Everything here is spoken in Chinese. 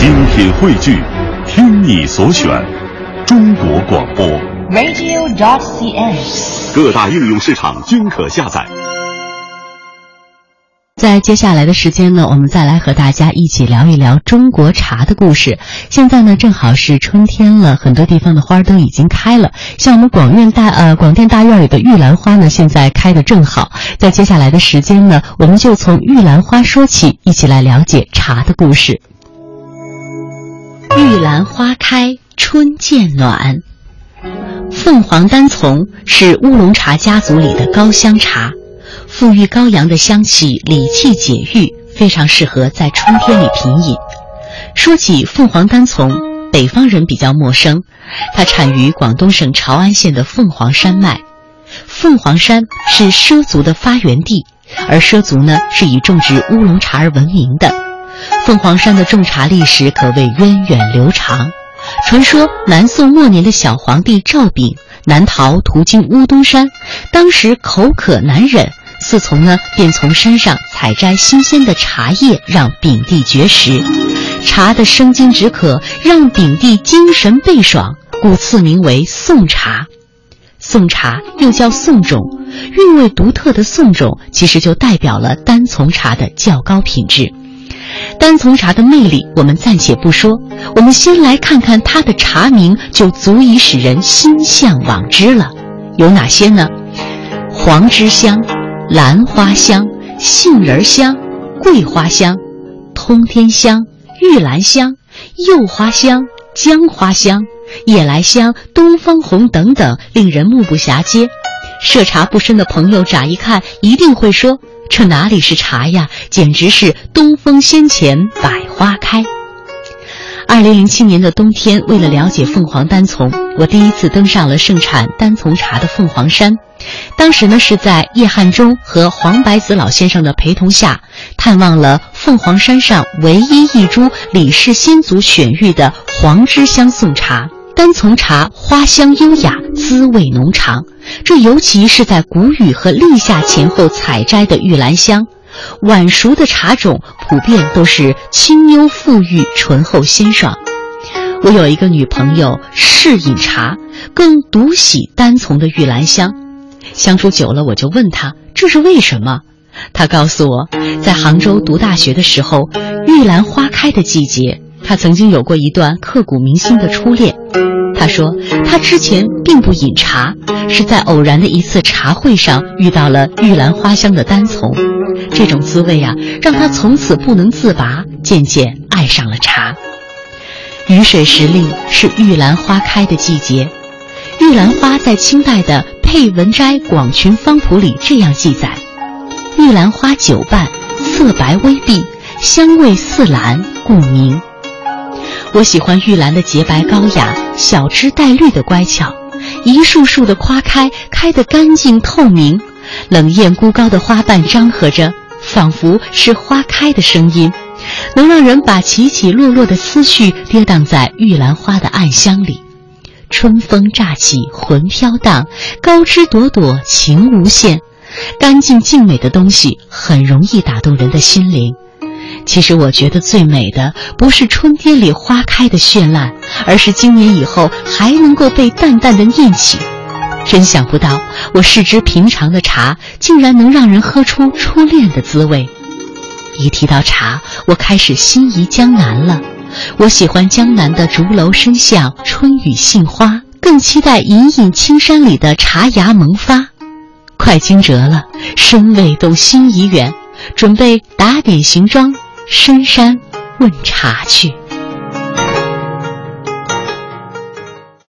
精品汇聚，听你所选，中国广播。radio.dot.cn，。各大应用市场均可下载。在接下来的时间呢，我们再来和大家一起聊一聊中国茶的故事。现在呢，正好是春天了，很多地方的花儿都已经开了。像我们广院大呃广电大院里的玉兰花呢，现在开的正好。在接下来的时间呢，我们就从玉兰花说起，一起来了解茶的故事。玉兰花开，春渐暖。凤凰单丛是乌龙茶家族里的高香茶。馥郁高扬的香气，理气解郁，非常适合在春天里品饮。说起凤凰单丛，北方人比较陌生，它产于广东省潮安县的凤凰山脉。凤凰山是畲族的发源地，而畲族呢是以种植乌龙茶而闻名的。凤凰山的种茶历史可谓源远流长。传说南宋末年的小皇帝赵昺南逃途经乌东山，当时口渴难忍。侍从呢，便从山上采摘新鲜的茶叶，让丙帝绝食。茶的生津止渴，让丙帝精神倍爽，故赐名为宋茶。宋茶又叫宋种，韵味独特的宋种，其实就代表了单丛茶的较高品质。单丛茶的魅力，我们暂且不说，我们先来看看它的茶名，就足以使人心向往之了。有哪些呢？黄枝香。兰花香、杏仁香、桂花香、通天香、玉兰香、柚花香、姜花香、夜来香、东方红等等，令人目不暇接。涉茶不深的朋友乍一看，一定会说：“这哪里是茶呀？简直是东风先前，百花开。”二零零七年的冬天，为了了解凤凰单丛，我第一次登上了盛产单丛茶的凤凰山。当时呢，是在叶汉忠和黄白子老先生的陪同下，探望了凤凰山上唯一一株李氏先祖选育的黄枝香宋茶。单丛茶花香优雅，滋味浓长，这尤其是在谷雨和立夏前后采摘的玉兰香。晚熟的茶种普遍都是清幽馥郁、醇厚鲜爽。我有一个女朋友嗜饮茶，更独喜单丛的玉兰香。相处久了，我就问她这是为什么。她告诉我，在杭州读大学的时候，玉兰花开的季节，她曾经有过一段刻骨铭心的初恋。他说，他之前并不饮茶，是在偶然的一次茶会上遇到了玉兰花香的单丛。这种滋味啊，让他从此不能自拔，渐渐爱上了茶。雨水时令是玉兰花开的季节。玉兰花在清代的《佩文斋广群方谱》里这样记载：玉兰花久瓣，色白微碧，香味似兰，故名。我喜欢玉兰的洁白高雅、小枝带绿的乖巧，一束束的花开，开得干净透明。冷艳孤高的花瓣张合着，仿佛是花开的声音，能让人把起起落落的思绪跌宕在玉兰花的暗香里。春风乍起，魂飘荡；高枝朵朵，情无限。干净静美的东西很容易打动人的心灵。其实我觉得最美的不是春天里花开的绚烂，而是今年以后还能够被淡淡的念起。真想不到，我视之平常的茶，竟然能让人喝出初恋的滋味。一提到茶，我开始心仪江南了。我喜欢江南的竹楼深巷、春雨杏花，更期待隐隐青山里的茶芽萌发。快惊蛰了，身未动，心已远，准备打点行装，深山问茶去。